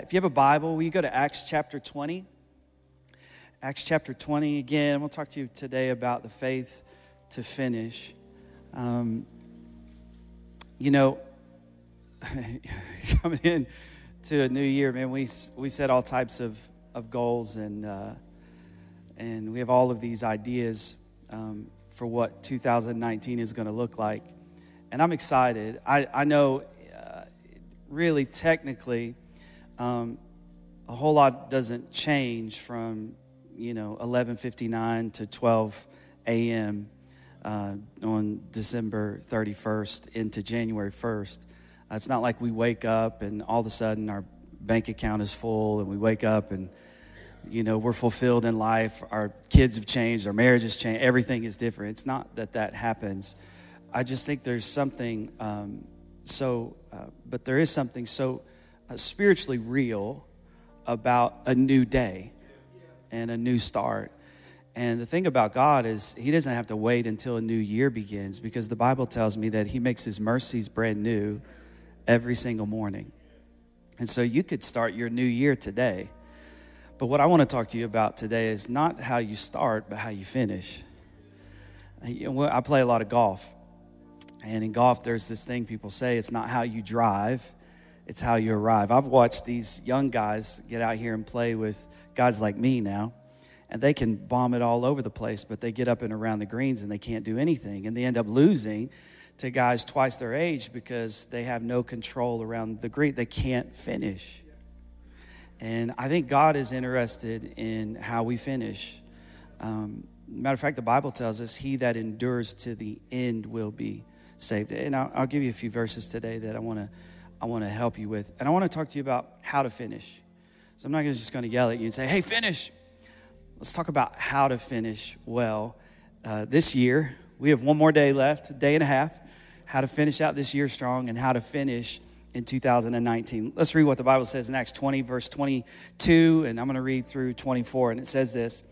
that. If you have a Bible, will you go to Acts chapter 20? Acts chapter 20 again. We'll talk to you today about the faith to finish. Um, you know, coming in to a new year, man, we, we set all types of, of goals and, uh, and we have all of these ideas um, for what 2019 is going to look like. And I'm excited. I, I know, uh, really, technically, um, a whole lot doesn't change from, you know, 11:59 to 12 a.m. Uh, on December 31st into January 1st. Uh, it's not like we wake up and all of a sudden our bank account is full and we wake up and you know we're fulfilled in life our kids have changed our marriage has changed everything is different it's not that that happens i just think there's something um, so uh, but there is something so Uh, spiritually real about a new day and a new start and the thing about God is, He doesn't have to wait until a new year begins because the Bible tells me that He makes His mercies brand new every single morning. And so you could start your new year today. But what I want to talk to you about today is not how you start, but how you finish. Uh, I play a lot of golf. And in golf, there's this thing people say it's not how you drive, it's how you arrive. I've watched these young guys get out here and play with guys like me now and they can bomb it all over the place, but they get up and around the greens and they can't do anything. And they end up losing to guys twice their age because they have no control around the green. They can't finish. And I think God is interested in how we finish. Um, matter of fact, the Bible tells us, He that endures to the end will be saved. And I'll, I'll give you a few verses today that I want to I want to help you with. And I want to talk to you about how to finish. So I'm not just going to yell at you and say, hey, finish. Let's talk about how to finish well. Uh, this year, we have one more day left, day and a half, how to finish out this year strong and how to finish in 2019. Let's read what the Bible says in Acts 20, verse 22, and I'm going to read through 24. And it says this It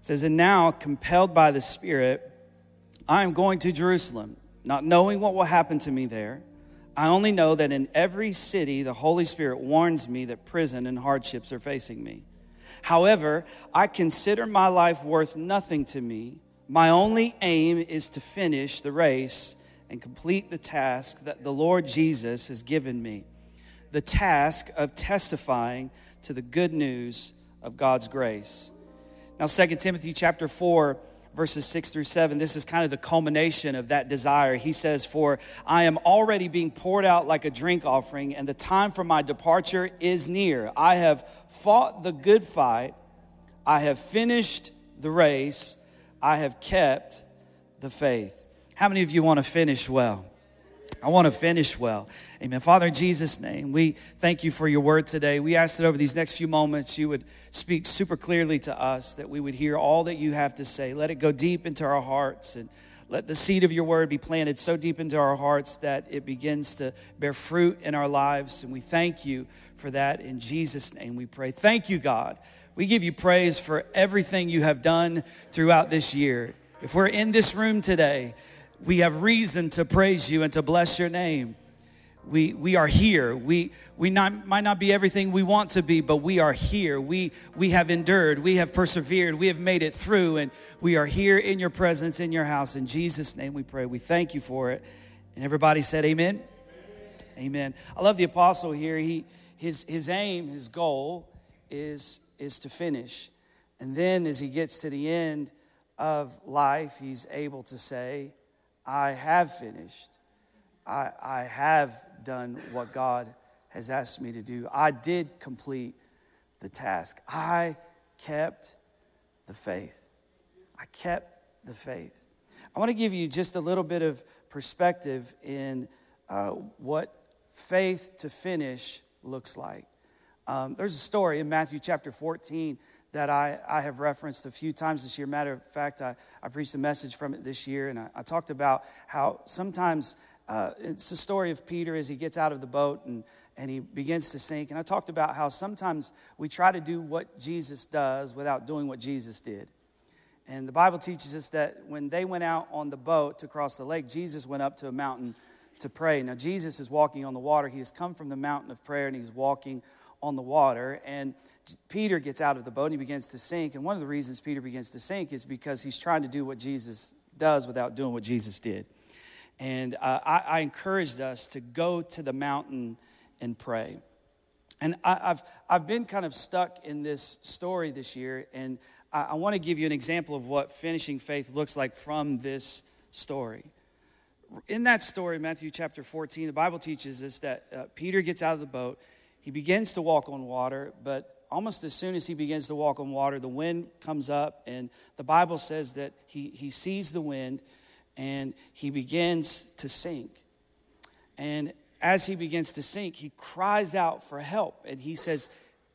says, And now, compelled by the Spirit, I am going to Jerusalem, not knowing what will happen to me there. I only know that in every city the Holy Spirit warns me that prison and hardships are facing me. However, I consider my life worth nothing to me. My only aim is to finish the race and complete the task that the Lord Jesus has given me the task of testifying to the good news of God's grace. Now, 2 Timothy chapter 4 verses 6 through 7, this is kind of the culmination of that desire. He says, For I am already being poured out like a drink offering, and the time for my departure is near. I have fought the good fight, I have finished the race, I have kept the faith. How many of you want to finish well? I want to finish well. Amen. Father, in Jesus' name, we thank you for your word today. We ask that over these next few moments, you would speak super clearly to us, that we would hear all that you have to say. Let it go deep into our hearts and let the seed of your word be planted so deep into our hearts that it begins to bear fruit in our lives. And we thank you for that. In Jesus' name, we pray. Thank you, God. We give you praise for everything you have done throughout this year. If we're in this room today, we have reason to praise you and to bless your name. We, we are here. We, we not, might not be everything we want to be, but we are here. We, we have endured. We have persevered. We have made it through, and we are here in your presence, in your house. In Jesus' name we pray. We thank you for it. And everybody said, Amen. Amen. amen. I love the apostle here. He, his, his aim, his goal is, is to finish. And then as he gets to the end of life, he's able to say, I have finished. I, I have done what God has asked me to do. I did complete the task. I kept the faith. I kept the faith. I want to give you just a little bit of perspective in uh, what faith to finish looks like. Um, there's a story in Matthew chapter 14 that I, I have referenced a few times this year. Matter of fact, I, I preached a message from it this year, and I, I talked about how sometimes uh, it's the story of Peter as he gets out of the boat and, and he begins to sink. And I talked about how sometimes we try to do what Jesus does without doing what Jesus did. And the Bible teaches us that when they went out on the boat to cross the lake, Jesus went up to a mountain to pray. Now, Jesus is walking on the water. He has come from the mountain of prayer and he's walking on the water. And Peter gets out of the boat and he begins to sink. And one of the reasons Peter begins to sink is because he's trying to do what Jesus does without doing what Jesus did. And uh, I, I, encouraged us to go to the mountain and pray. And I, have I've been kind of stuck in this story this year, and I, I want to give you an example of what finishing faith looks like from this story. In that story, Matthew chapter 14, the Bible teaches us that uh, Peter gets out of the boat. He begins to walk on water, but almost as soon as he begins to walk on water, the wind comes up, and the Bible says that he, he sees the wind and he begins to sink. And as he begins to sink, he cries out for help and he says,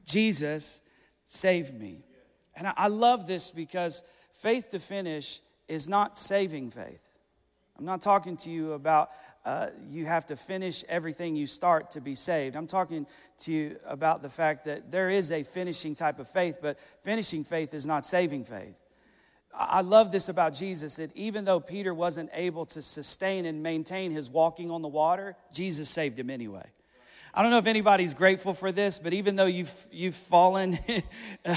Jesus, save me. And I, love this because faith to finish is not saving faith. I'm not talking to you about uh, you have to finish everything you start to be saved. I'm talking to you about the fact that there is a finishing type of faith, but finishing faith is not saving faith. I love this about Jesus that even though Peter wasn't able to sustain and maintain his walking on the water, Jesus saved him anyway. I don't know if anybody's grateful for this, but even though you've, you've fallen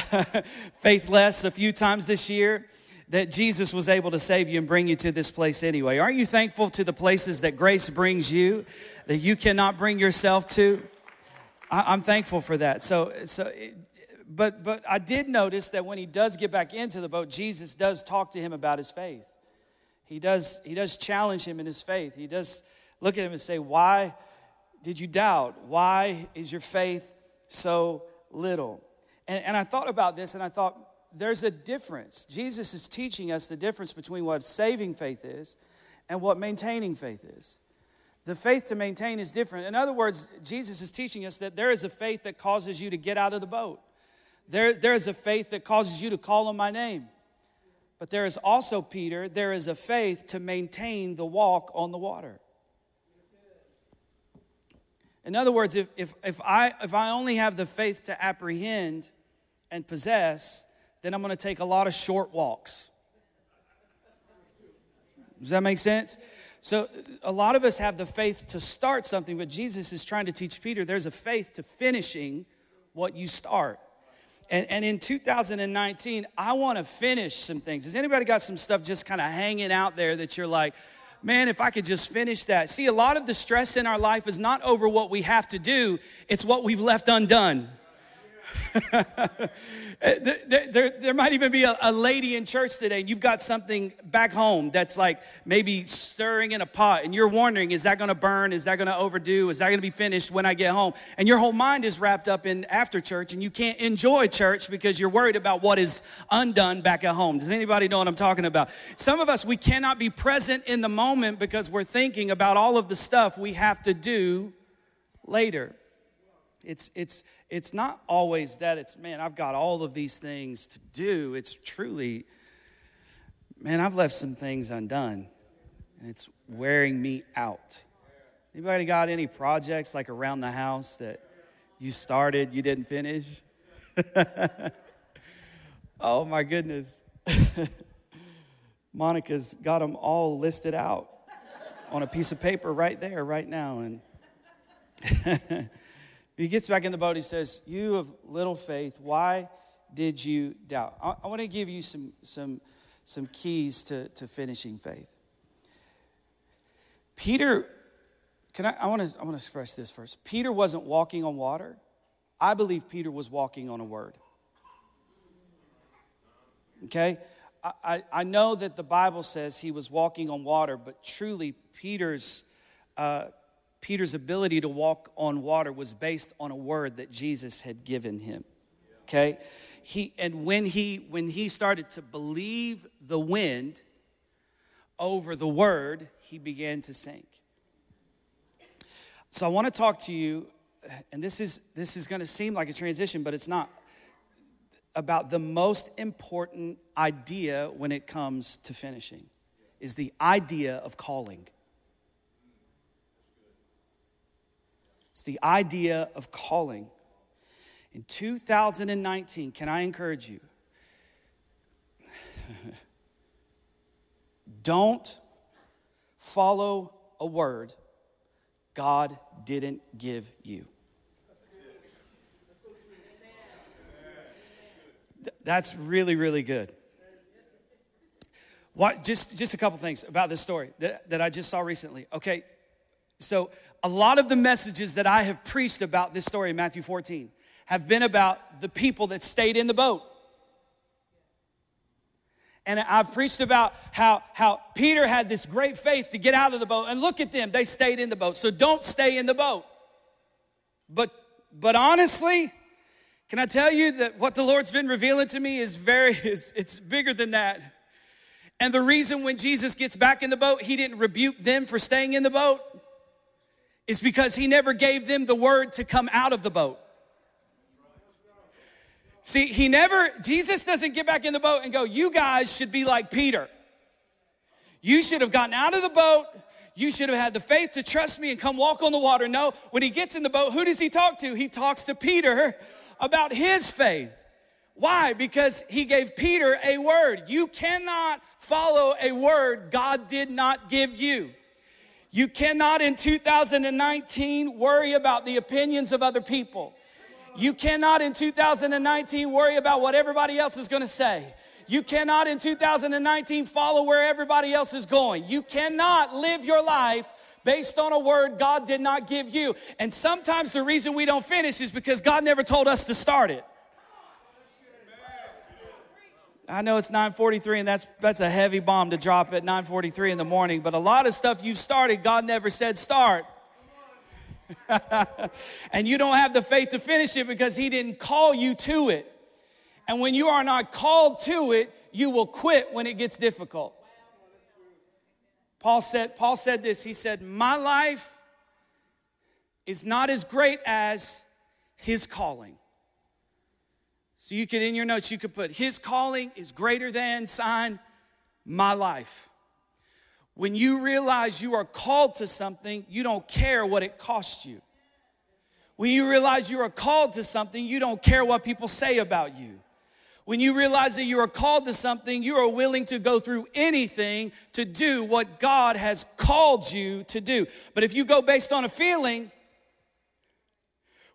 faithless a few times this year, that Jesus was able to save you and bring you to this place anyway. Aren't you thankful to the places that grace brings you that you cannot bring yourself to? I, am thankful for that. So, so but but I did notice that when he does get back into the boat, Jesus does talk to him about his faith. He does he does challenge him in his faith. He does look at him and say, "Why did you doubt? Why is your faith so little?" And, and I thought about this, and I thought there's a difference. Jesus is teaching us the difference between what saving faith is and what maintaining faith is. The faith to maintain is different. In other words, Jesus is teaching us that there is a faith that causes you to get out of the boat. There, there is a faith that causes you to call on my name. But there is also, Peter, there is a faith to maintain the walk on the water. In other words, if, if, if, I, if I only have the faith to apprehend and possess, then I'm going to take a lot of short walks. Does that make sense? So, a lot of us have the faith to start something, but Jesus is trying to teach Peter there's a faith to finishing what you start. And, and in 2019, I want to finish some things. Has anybody got some stuff just kind of hanging out there that you're like, man, if I could just finish that? See, a lot of the stress in our life is not over what we have to do, it's what we've left undone. Uh, there, there, there, might even be a, a, lady in church today, and you've got something back home that's like maybe stirring in a pot, and you're wondering, is that gonna burn? Is that gonna overdo? Is that gonna be finished when I get home? And your whole mind is wrapped up in after church, and you can't enjoy church because you're worried about what is undone back at home. Does anybody know what I'm talking about? Some of us, we cannot be present in the moment because we're thinking about all of the stuff we have to do later. It's, it's, it's not always that it's, man, I've got all of these things to do. It's truly, man, I've left some things undone, and it's wearing me out. Anybody got any projects like around the house that you started, you didn't finish? oh my goodness. Monica's got them all listed out on a piece of paper right there, right now. And He gets back in the boat. He says, You of little faith, why did you doubt? I, I want to give you some, some, some keys to, to finishing faith. Peter, can I, I want to I want to express this first. Peter wasn't walking on water. I believe Peter was walking on a word. Okay? I, I, know that the Bible says he was walking on water, but truly, Peter's uh, Peter's ability to walk on water was based on a word that Jesus had given him. Okay? He and when he when he started to believe the wind over the word, he began to sink. So I want to talk to you and this is this is going to seem like a transition, but it's not about the most important idea when it comes to finishing is the idea of calling. It's the idea of calling. In 2019, can I encourage you? Don't follow a word God didn't give you. That's really, really good. What, just, just a couple things about this story that, that I just saw recently. Okay, so a lot of the messages that I have preached about this story in Matthew 14 have been about the people that stayed in the boat. And I've preached about how, how Peter had this great faith to get out of the boat. And look at them, they stayed in the boat. So don't stay in the boat. But, but honestly, can I tell you that what the Lord's been revealing to me is very, it's, it's bigger than that. And the reason when Jesus gets back in the boat, he didn't rebuke them for staying in the boat is because he never gave them the word to come out of the boat. See, he never, Jesus doesn't get back in the boat and go, You guys should be like Peter. You should have gotten out of the boat. You should have had the faith to trust me and come walk on the water. No, when he gets in the boat, who does he talk to? He talks to Peter about his faith. Why? Because he gave Peter a word. You cannot follow a word God did not give you. You cannot in 2019 worry about the opinions of other people. You cannot in 2019 worry about what everybody else is going to say. You cannot in 2019 follow where everybody else is going. You cannot live your life based on a word God did not give you. And sometimes the reason we don't finish is because God never told us to start it. I know it's 9:43 and that's that's a heavy bomb to drop at 9:43 in the morning, but a lot of stuff you've started God never said start. and you don't have the faith to finish it because he didn't call you to it. And when you are not called to it, you will quit when it gets difficult. Paul said, Paul said this. He said, My life is not as great as his calling. So you could, in your notes, you could put, His calling is greater than, sign, my life. When you realize you are called to something, you don't care what it costs you. When you realize you are called to something, you don't care what people say about you. When you realize that you are called to something, you are willing to go through anything to do what God has called you to do. But if you go based on a feeling,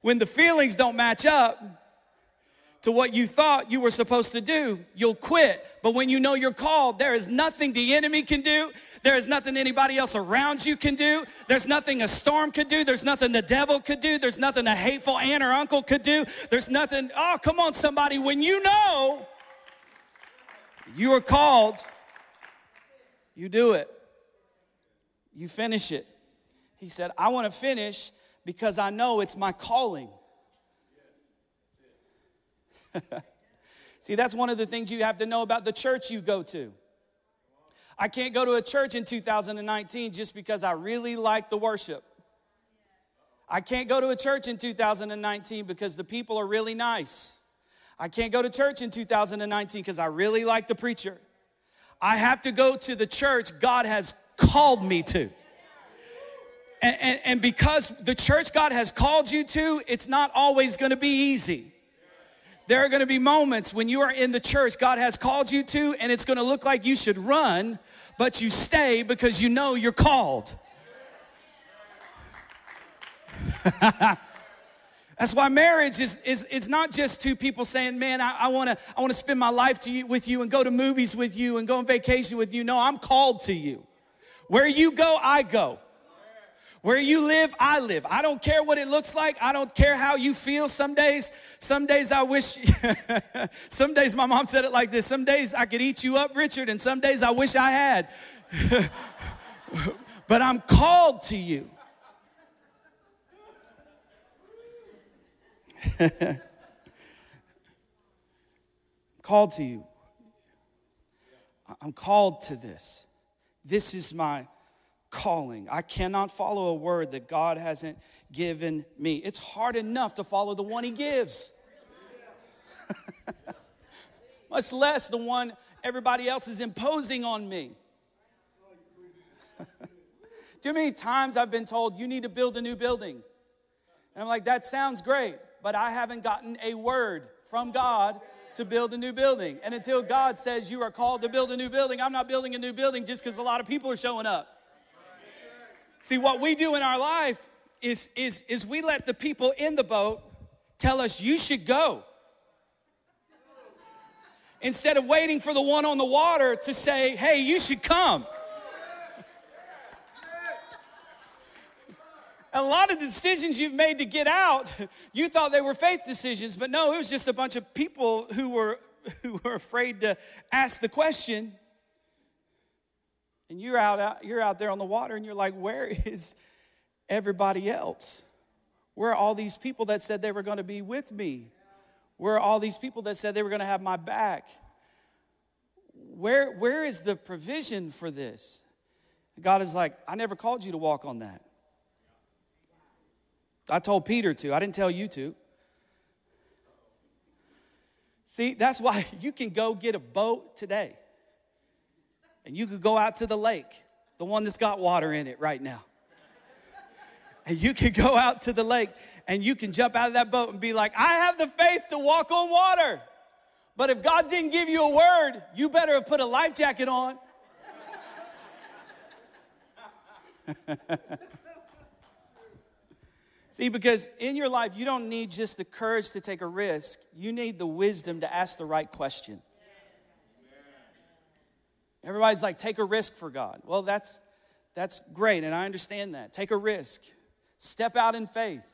when the feelings don't match up, to what you thought you were supposed to do, you'll quit. But when you know you're called, there is nothing the enemy can do. There is nothing anybody else around you can do. There's nothing a storm could do. There's nothing the devil could do. There's nothing a hateful aunt or uncle could do. There's nothing, oh, come on, somebody. When you know you are called, you do it. You finish it. He said, I want to finish because I know it's my calling. See, that's one of the things you have to know about the church you go to. I can't go to a church in 2019 just because I really like the worship. I can't go to a church in 2019 because the people are really nice. I can't go to church in 2019 because I really like the preacher. I have to go to the church God has called me to. And, and, and because the church God has called you to, it's not always gonna be easy. There are going to be moments when you are in the church God has called you to, and it's going to look like you should run, but you stay because you know you're called. That's why marriage is, is, is not just two people saying, man, I, I want to I wanna spend my life to you, with you and go to movies with you and go on vacation with you. No, I'm called to you. Where you go, I go. Where you live, I live. I don't care what it looks like. I don't care how you feel. Some days, some days I wish, some days my mom said it like this some days I could eat you up, Richard, and some days I wish I had. but I'm called to you. called to you. I'm called to this. This is my calling. I cannot follow a word that God hasn't given me. It's hard enough to follow the one He gives, much less the one everybody else is imposing on me. Know many times I've been told you need to build a new building? And I'm like, that sounds great, but I haven't gotten a word from God to build a new building. And until God says you are called to build a new building, I'm not building a new building just because a lot of people are showing up. See, what we do in our life is, is, is we let the people in the boat tell us, you should go. instead of waiting for the one on the water to say, hey, you should come. a lot of decisions you've made to get out, you thought they were faith decisions, but no, it was just a bunch of people who were who were afraid to ask the question. And you're out, out, you're out there on the water and you're like, where is everybody else? Where are all these people that said they were going to be with me? Where are all these people that said they were going to have my back? Where, where is the provision for this? God is like, I never called you to walk on that. I told Peter to, I didn't tell you to. See, that's why you can go get a boat today. And you could go out to the lake, the one that's got water in it right now. And you can go out to the lake and you can jump out of that boat and be like, I have the faith to walk on water. But if God didn't give you a word, you better have put a life jacket on. See, because in your life, you don't need just the courage to take a risk, you need the wisdom to ask the right question. Everybody's like, take a risk for God. Well, that's, that's great, and I understand that. Take a risk, step out in faith.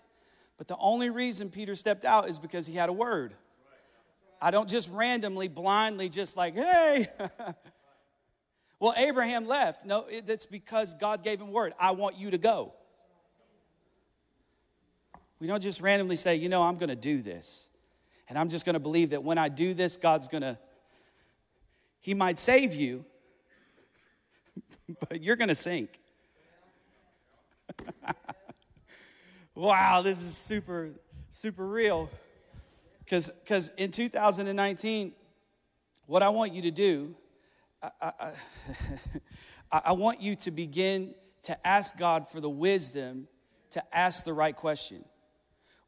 But the only reason Peter stepped out is because he had a word. I don't just randomly, blindly, just like, hey. well, Abraham left. No, it's because God gave him word. I want you to go. We don't just randomly say, you know, I'm going to do this. And I'm just going to believe that when I do this, God's going to, He might save you, but you're going to sink. wow, this is super, super real. Because cause in 2019, what I want you to do, I, I, I want you to begin to ask God for the wisdom to ask the right question.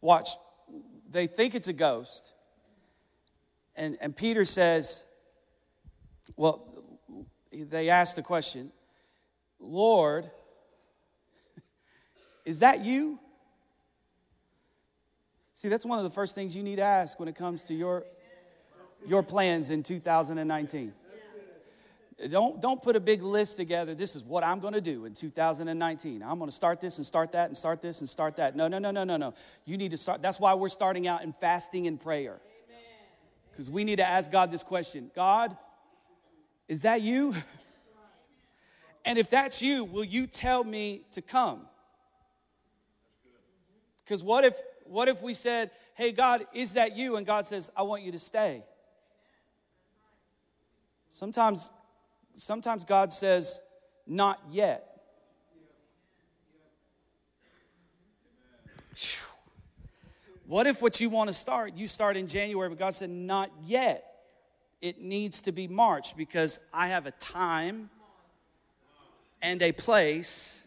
Watch, they think it's a ghost. And, and Peter says, well, they ask the question, Lord, is that you? See, that's one of the first things you need to ask when it comes to your, your plans in 2019. Don't, don't put a big list together. This is what I'm going to do in 2019. I'm going to start this and start that and start this and start that. No, no, no, no, no, no. You need to start. That's why we're starting out in fasting and prayer. Because we need to ask God this question God, is that you? And if that's you, will you tell me to come? Because what if what if we said, "Hey God, is that you?" And God says, "I want you to stay." Sometimes sometimes God says, not yet. What if what you want to start, you start in January, but God said, not yet. It needs to be March because I have a time and a place.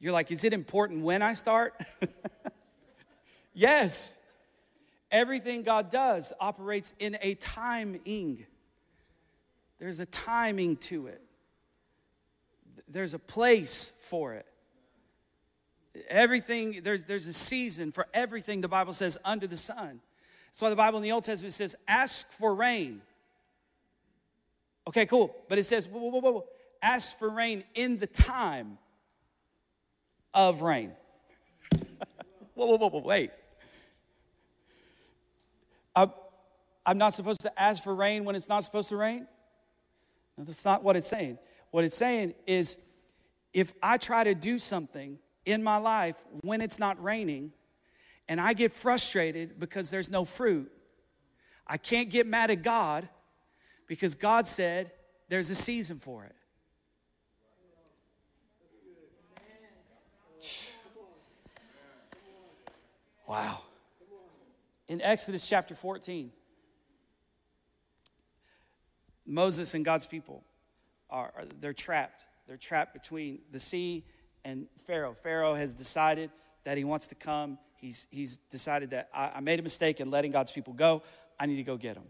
You're like, is it important when I start? yes. Everything God does operates in a timing. There's a timing to it, there's a place for it. Everything, there's, there's a season for everything the Bible says under the sun. That's why the Bible in the Old Testament says, ask for rain. Okay, cool. But it says, whoa, whoa, whoa, whoa. ask for rain in the time of rain. whoa, whoa, whoa, whoa, wait. I'm, I'm not supposed to ask for rain when it's not supposed to rain? No, that's not what it's saying. What it's saying is if I try to do something in my life when it's not raining and I get frustrated because there's no fruit, I can't get mad at God because God said there's a season for it. Wow. In Exodus chapter 14, Moses and God's people are, they're trapped. They're trapped between the sea and Pharaoh. Pharaoh has decided that he wants to come. He's, he's decided that I, I made a mistake in letting God's people go. I need to go get them.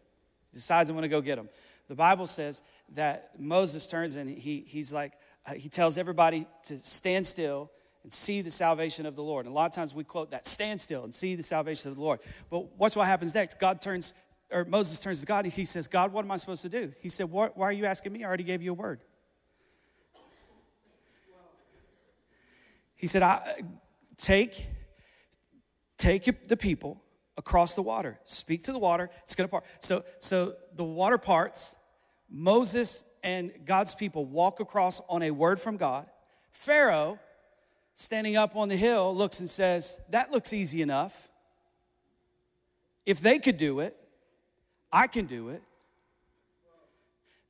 He decides I'm going to go get them. The Bible says that Moses turns and he, he's like, uh, he tells everybody to stand still and see the salvation of the Lord. And a lot of times we quote that stand still and see the salvation of the Lord. But watch what happens next. God turns or Moses turns to God and he says, God, what am I supposed to do? He said, Why are you asking me? I already gave you a word. He said, I, take, take the people across the water. Speak to the water. It's going to part. So, so the water parts. Moses and God's people walk across on a word from God. Pharaoh, standing up on the hill, looks and says, That looks easy enough. If they could do it, I can do it.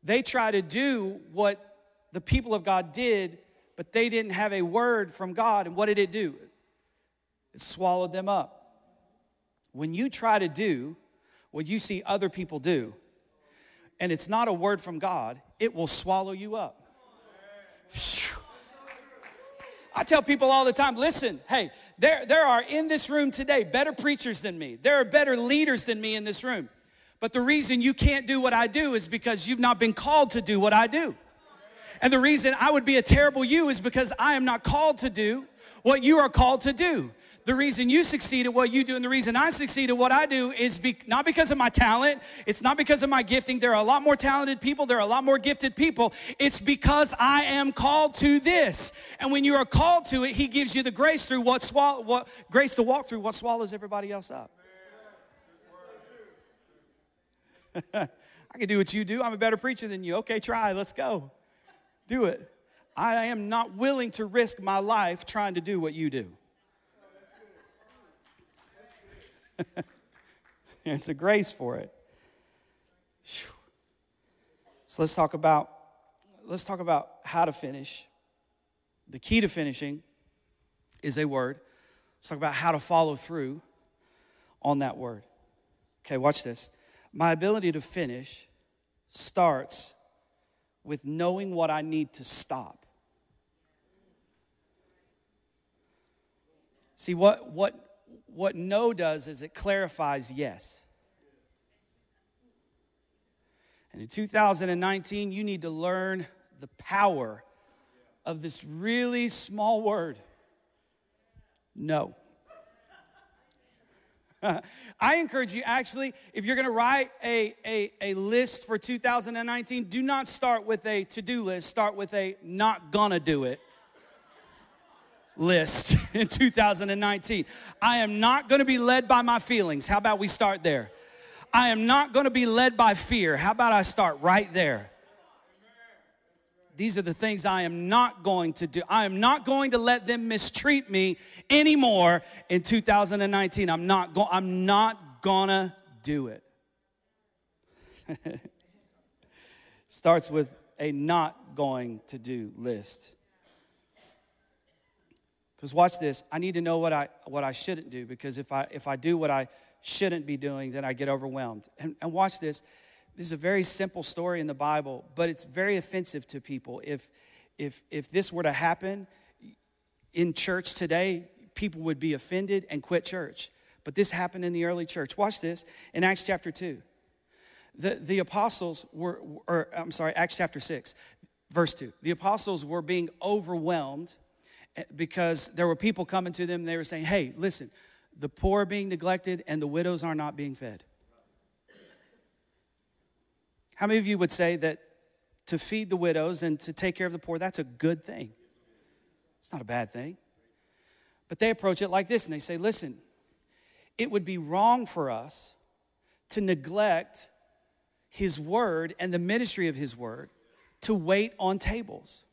They try to do what the people of God did, but they didn't have a word from God. And what did it do? It swallowed them up. When you try to do what you see other people do, and it's not a word from God, it will swallow you up. I tell people all the time listen, hey, there, there are in this room today better preachers than me, there are better leaders than me in this room. But the reason you can't do what I do is because you've not been called to do what I do. And the reason I would be a terrible you is because I am not called to do what you are called to do. The reason you succeed at what you do and the reason I succeed at what I do is be, not because of my talent. It's not because of my gifting. There are a lot more talented people. There are a lot more gifted people. It's because I am called to this. And when you are called to it, He gives you the grace through what, swallow, what grace to walk through what swallows everybody else up. I can do what you do. I'm a better preacher than you. Okay, try. Let's go. Do it. I am not willing to risk my life trying to do what you do. There's a grace for it. So let's talk about let's talk about how to finish. The key to finishing is a word. Let's talk about how to follow through on that word. Okay, watch this. My ability to finish starts with knowing what I need to stop. See, what, what what no does is it clarifies yes. And in 2019, you need to learn the power of this really small word no. I encourage you, actually, if you're gonna write a, a, a list for 2019, do not start with a to do list, start with a not gonna do it list in 2019. I am not going to be led by my feelings. How about we start there? I am not going to be led by fear. How about I start right there? These are the things I am not going to do. I am not going to let them mistreat me anymore in 2019. I'm not going I'm not to do it. Starts with a not going to do list. Because watch this, I need to know what I what I shouldn't do because if I if I do what I shouldn't be doing, then I get overwhelmed. And, and watch this. This is a very simple story in the Bible, but it's very offensive to people. If if if this were to happen in church today, people would be offended and quit church. But this happened in the early church. Watch this in Acts chapter 2. The, the apostles were, or I'm sorry, Acts chapter 6, verse 2. The apostles were being overwhelmed Eh, because there were people coming to them they were saying, hey, listen, the poor are being neglected and the widows are not being fed. How many of you would say that to feed the widows and to take care of the poor, that's a good thing? It's not a bad thing. But they approach it like this and they say, listen, it would be wrong for us to neglect his word and the ministry of his word to wait on tables.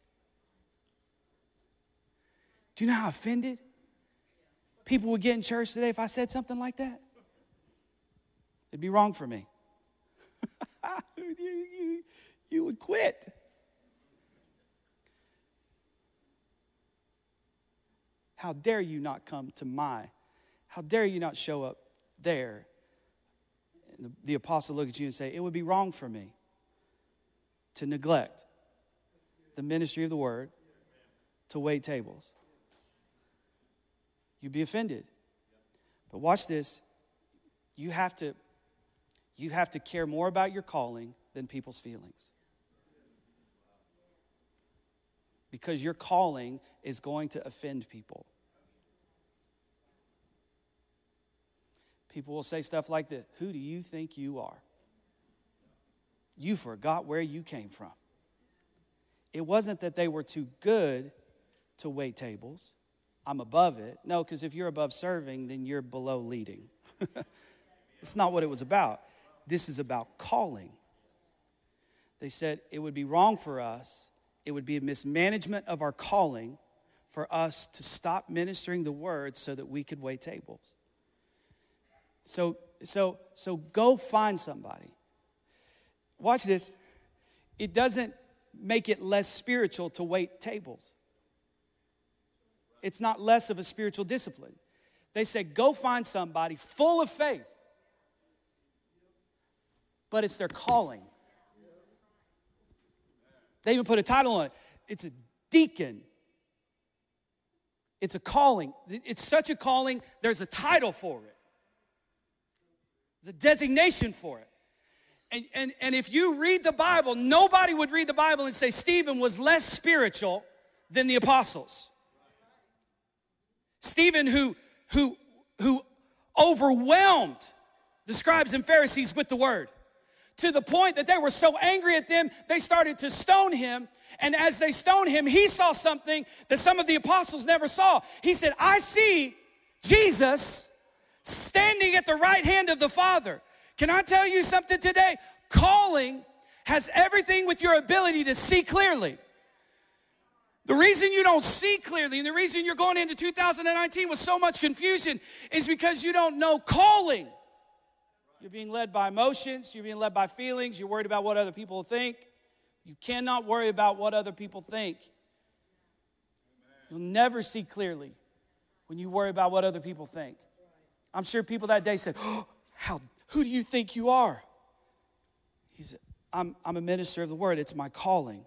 Do you know how offended people would get in church today if I said something like that? It'd be wrong for me. you, you, you would quit. How dare you not come to my? How dare you not show up there? And the, the apostle look at you and say, It would be wrong for me to neglect the ministry of the word to wait tables you'd be offended. But watch this. You have to you have to care more about your calling than people's feelings. Because your calling is going to offend people. People will say stuff like this Who do you think you are? You forgot where you came from. It wasn't that they were too good to wait tables. I'm above it. No, because if you're above serving, then you're below leading. it's not what it was about. This is about calling. They said it would be wrong for us, it would be a mismanagement of our calling for us to stop ministering the word so that we could wait tables. So, so, so go find somebody. Watch this. It doesn't make it less spiritual to wait tables. It's not less of a spiritual discipline. They say, go find somebody full of faith, but it's their calling. They even put a title on it. It's a deacon. It's a calling. It's such a calling, there's a title for it, there's a designation for it. And, and, and if you read the Bible, nobody would read the Bible and say Stephen was less spiritual than the apostles. Stephen, who, who, who overwhelmed the scribes and Pharisees with the word to the point that they were so angry at them, they started to stone him. And as they stoned him, he saw something that some of the apostles never saw. He said, I see Jesus standing at the right hand of the Father. Can I tell you something today? Calling has everything with your ability to see clearly. The reason you don't see clearly and the reason you're going into 2019 with so much confusion is because you don't know calling. You're being led by emotions, you're being led by feelings, you're worried about what other people think. You cannot worry about what other people think. You'll never see clearly when you worry about what other people think. I'm sure people that day said, oh, how, Who do you think you are? He said, I'm, I'm a minister of the word, it's my calling.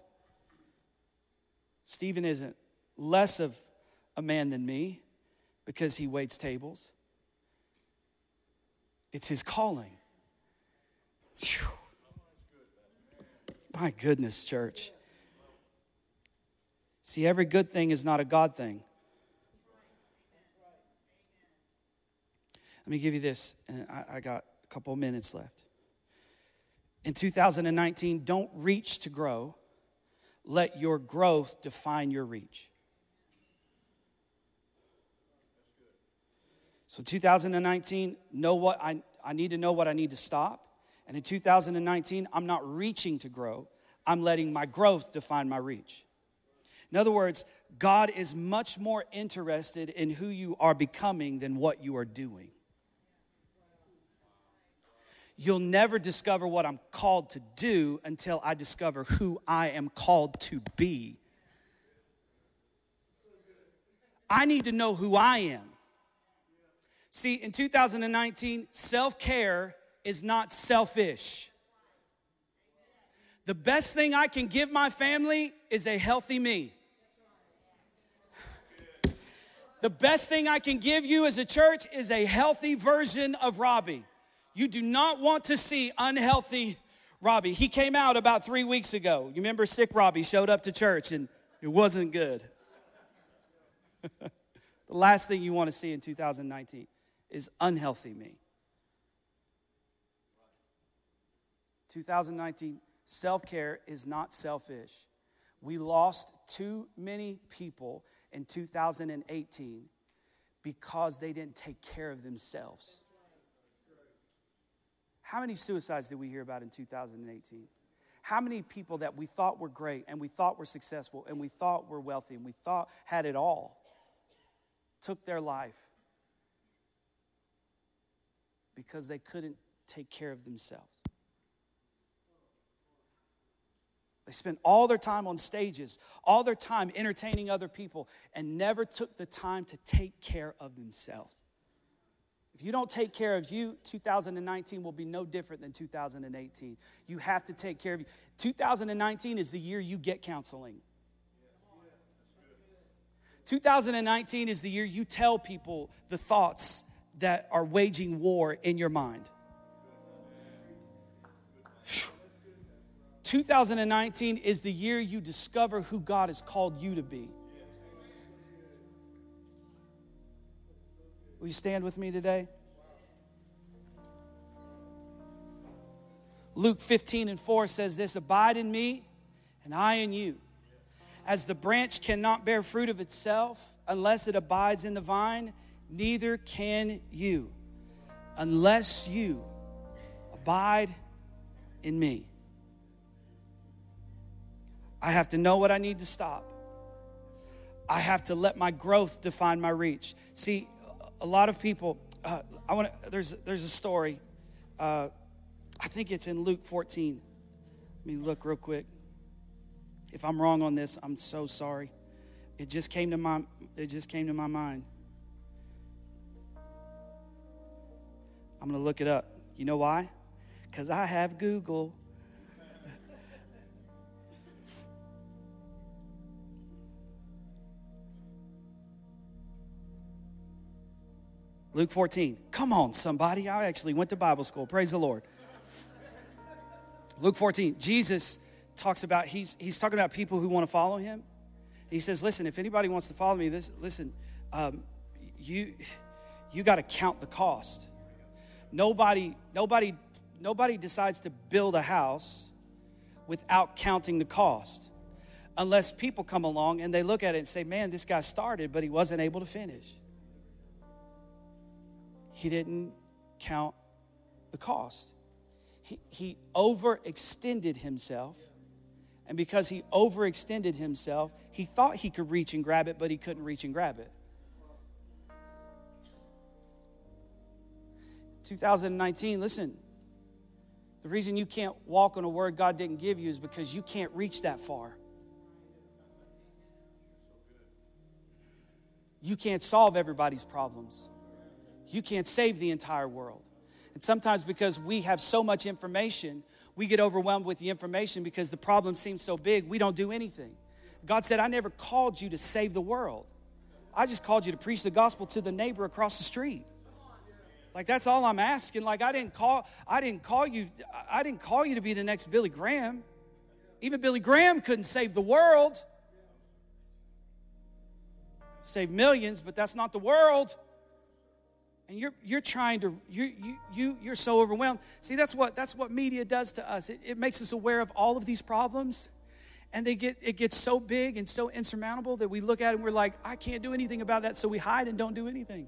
Stephen isn't less of a man than me because he waits tables. It's his calling. Whew. My goodness, church. See, every good thing is not a God thing. Let me give you this, and I, I got a couple minutes left. In 2019, don't reach to grow, let your growth define your reach. So 2019, know what I, I need to know what I need to stop. And in 2019, I'm not reaching to grow. I'm letting my growth define my reach. In other words, God is much more interested in who you are becoming than what you are doing. You'll never discover what I'm called to do until I discover who I am called to be. I need to know who I am. See, in 2019, self care is not selfish. The best thing I can give my family is a healthy me. The best thing I can give you as a church is a healthy version of Robbie. You do not want to see unhealthy Robbie. He came out about three weeks ago. You remember sick Robbie showed up to church and it wasn't good. the last thing you want to see in 2019 is unhealthy me. 2019, self care is not selfish. We lost too many people in 2018 because they didn't take care of themselves. How many suicides did we hear about in 2018? How many people that we thought were great and we thought were successful and we thought were wealthy and we thought had it all took their life because they couldn't take care of themselves? They spent all their time on stages, all their time entertaining other people, and never took the time to take care of themselves. If you don't take care of you, 2019 will be no different than 2018. You have to take care of you. 2019 is the year you get counseling. 2019 is the year you tell people the thoughts that are waging war in your mind. 2019 is the year you discover who God has called you to be. Will you stand with me today? Luke 15 and 4 says this Abide in me, and I in you. As the branch cannot bear fruit of itself unless it abides in the vine, neither can you unless you abide in me. I have to know what I need to stop. I have to let my growth define my reach. See, a lot of people, uh, I want there's, there's a story. Uh, I think it's in Luke 14. Let me look real quick. If I'm wrong on this, I'm so sorry. It just came to my, it just came to my mind. I'm going to look it up. You know why? Because I have Google. Luke 14. Come on, somebody. I actually went to Bible school. Praise the Lord. Luke 14. Jesus talks about, he's, he's talking about people who want to follow him. He says, listen, if anybody wants to follow me, this, listen, um, you, you got to count the cost. Nobody, nobody, nobody decides to build a house without counting the cost. Unless people come along and they look at it and say, man, this guy started, but he wasn't able to finish he didn't count the cost. He, he overextended himself. And because he overextended himself, he thought he could reach and grab it, but he couldn't reach and grab it. 2019, listen, the reason you can't walk on a word God didn't give you is because you can't reach that far. You can't solve everybody's problems. You can't save the entire world. And sometimes because we have so much information, we get overwhelmed with the information because the problem seems so big, we don't do anything. God said, I never called you to save the world. I just called you to preach the gospel to the neighbor across the street. Like that's all I'm asking. Like I didn't call I didn't call you I didn't call you to be the next Billy Graham. Even Billy Graham couldn't save the world. Save millions, but that's not the world and you're you're trying to you you you you're so overwhelmed. See that's what that's what media does to us. It, it makes us aware of all of these problems. And they get it gets so big and so insurmountable that we look at it and we're like i can't do anything about that so we hide and don't do anything.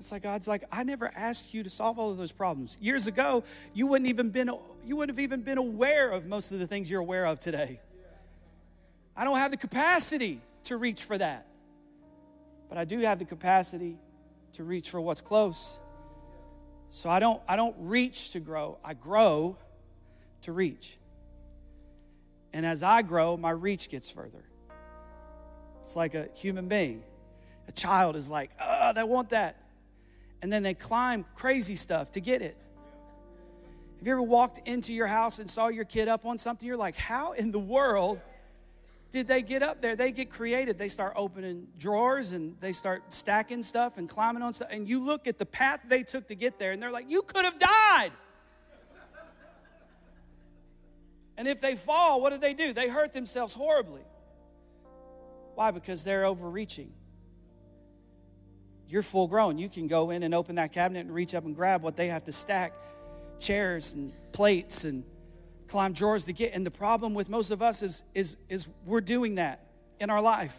It's like god's like i never asked you to solve all of those problems. Years ago you wouldn't even been you wouldn't have even been aware of most of the things you're aware of today. I don't have the capacity to reach for that. But i do have the capacity to reach for what's close. So I don't I don't reach to grow. I grow to reach. And as I grow, my reach gets further. It's like a human being. A child is like, "Oh, they want that." And then they climb crazy stuff to get it. Have you ever walked into your house and saw your kid up on something? You're like, "How in the world did they get up there? They get creative. They start opening drawers and they start stacking stuff and climbing on stuff. And you look at the path they took to get there, and they're like, You could have died. And if they fall, what do they do? They hurt themselves horribly. Why? Because they're overreaching. You're full grown. You can go in and open that cabinet and reach up and grab what they have to stack chairs and plates and climb drawers to get. And the problem with most of us is, is, is we're doing that in our life.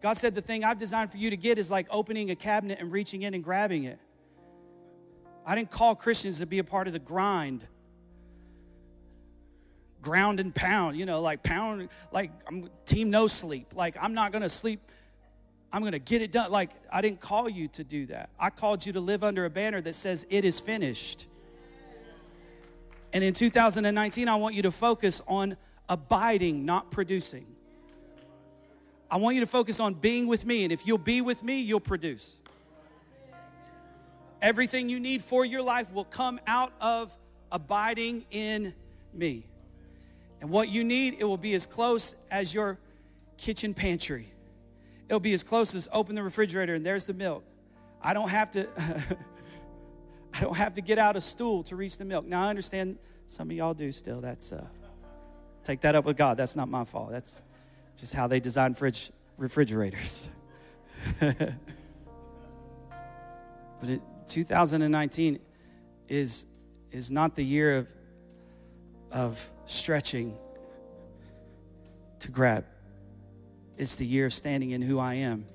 God said, The thing I've designed for you to get is like opening a cabinet and reaching in and grabbing it. I didn't call Christians to be a part of the grind. Ground and pound, you know, like pound, like I'm team no sleep. Like I'm not gonna sleep, I'm gonna get it done. Like I didn't call you to do that. I called you to live under a banner that says it is finished. And in 2019, I want you to focus on abiding, not producing. I want you to focus on being with me. And if you'll be with me, you'll produce. Everything you need for your life will come out of abiding in me. And what you need, it will be as close as your kitchen pantry. It'll be as close as open the refrigerator and there's the milk. I don't have to I don't have to get out a stool to reach the milk. Now, I understand some of y'all do still. That's, uh, take that up with God. That's not my fault. That's just how they design fridge refrigerators. but it, 2019 is, is not the year of of stretching to grab. It's the year of standing in who I am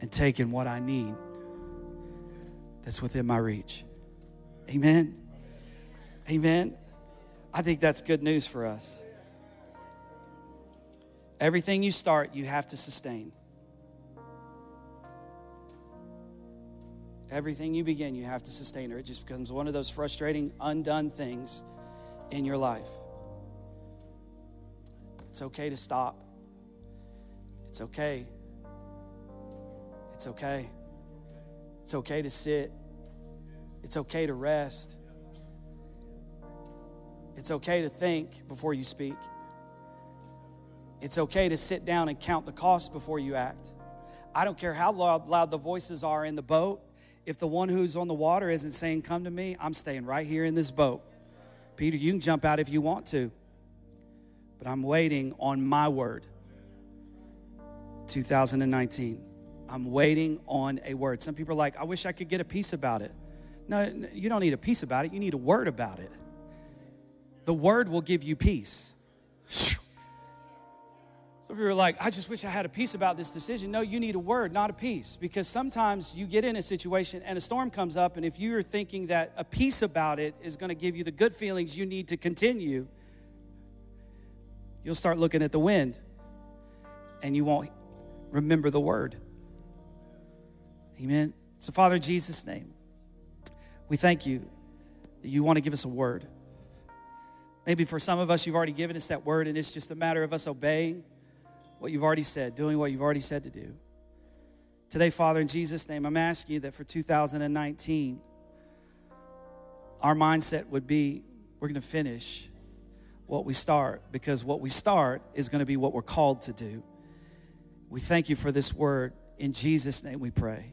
and taking what I need that's within my reach. Amen. Amen. I think that's good news for us. Everything you start, you have to sustain. Everything you begin, you have to sustain, or it just becomes one of those frustrating, undone things in your life. It's okay to stop. It's okay. It's okay. It's okay to sit. It's okay to rest. It's okay to think before you speak. It's okay to sit down and count the cost before you act. I don't care how loud, loud, the voices are in the boat. If the one who's on the water isn't saying, Come to me, I'm staying right here in this boat. Peter, you can jump out if you want to, but I'm waiting on my word. 2019. I'm waiting on a word. Some people are like, I wish I could get a peace about it. No, you don't need a peace about it. You need a word about it. The word will give you peace. Some people are like, I just wish I had a peace about this decision. No, you need a word, not a peace. Because sometimes you get in a situation and a storm comes up, and if you're thinking that a peace about it is going to give you the good feelings you need to continue, you'll start looking at the wind and you won't remember the word. Amen. So, Father, in Jesus' name, we thank you that you want to give us a word. Maybe for some of us, you've already given us that word, and it's just a matter of us obeying what you've already said, doing what you've already said to do. Today, Father, in Jesus' name, I'm asking you that for 2019, our mindset would be we're going to finish what we start because what we start is going to be what we're called to do. We thank you for this word. In Jesus' name we pray.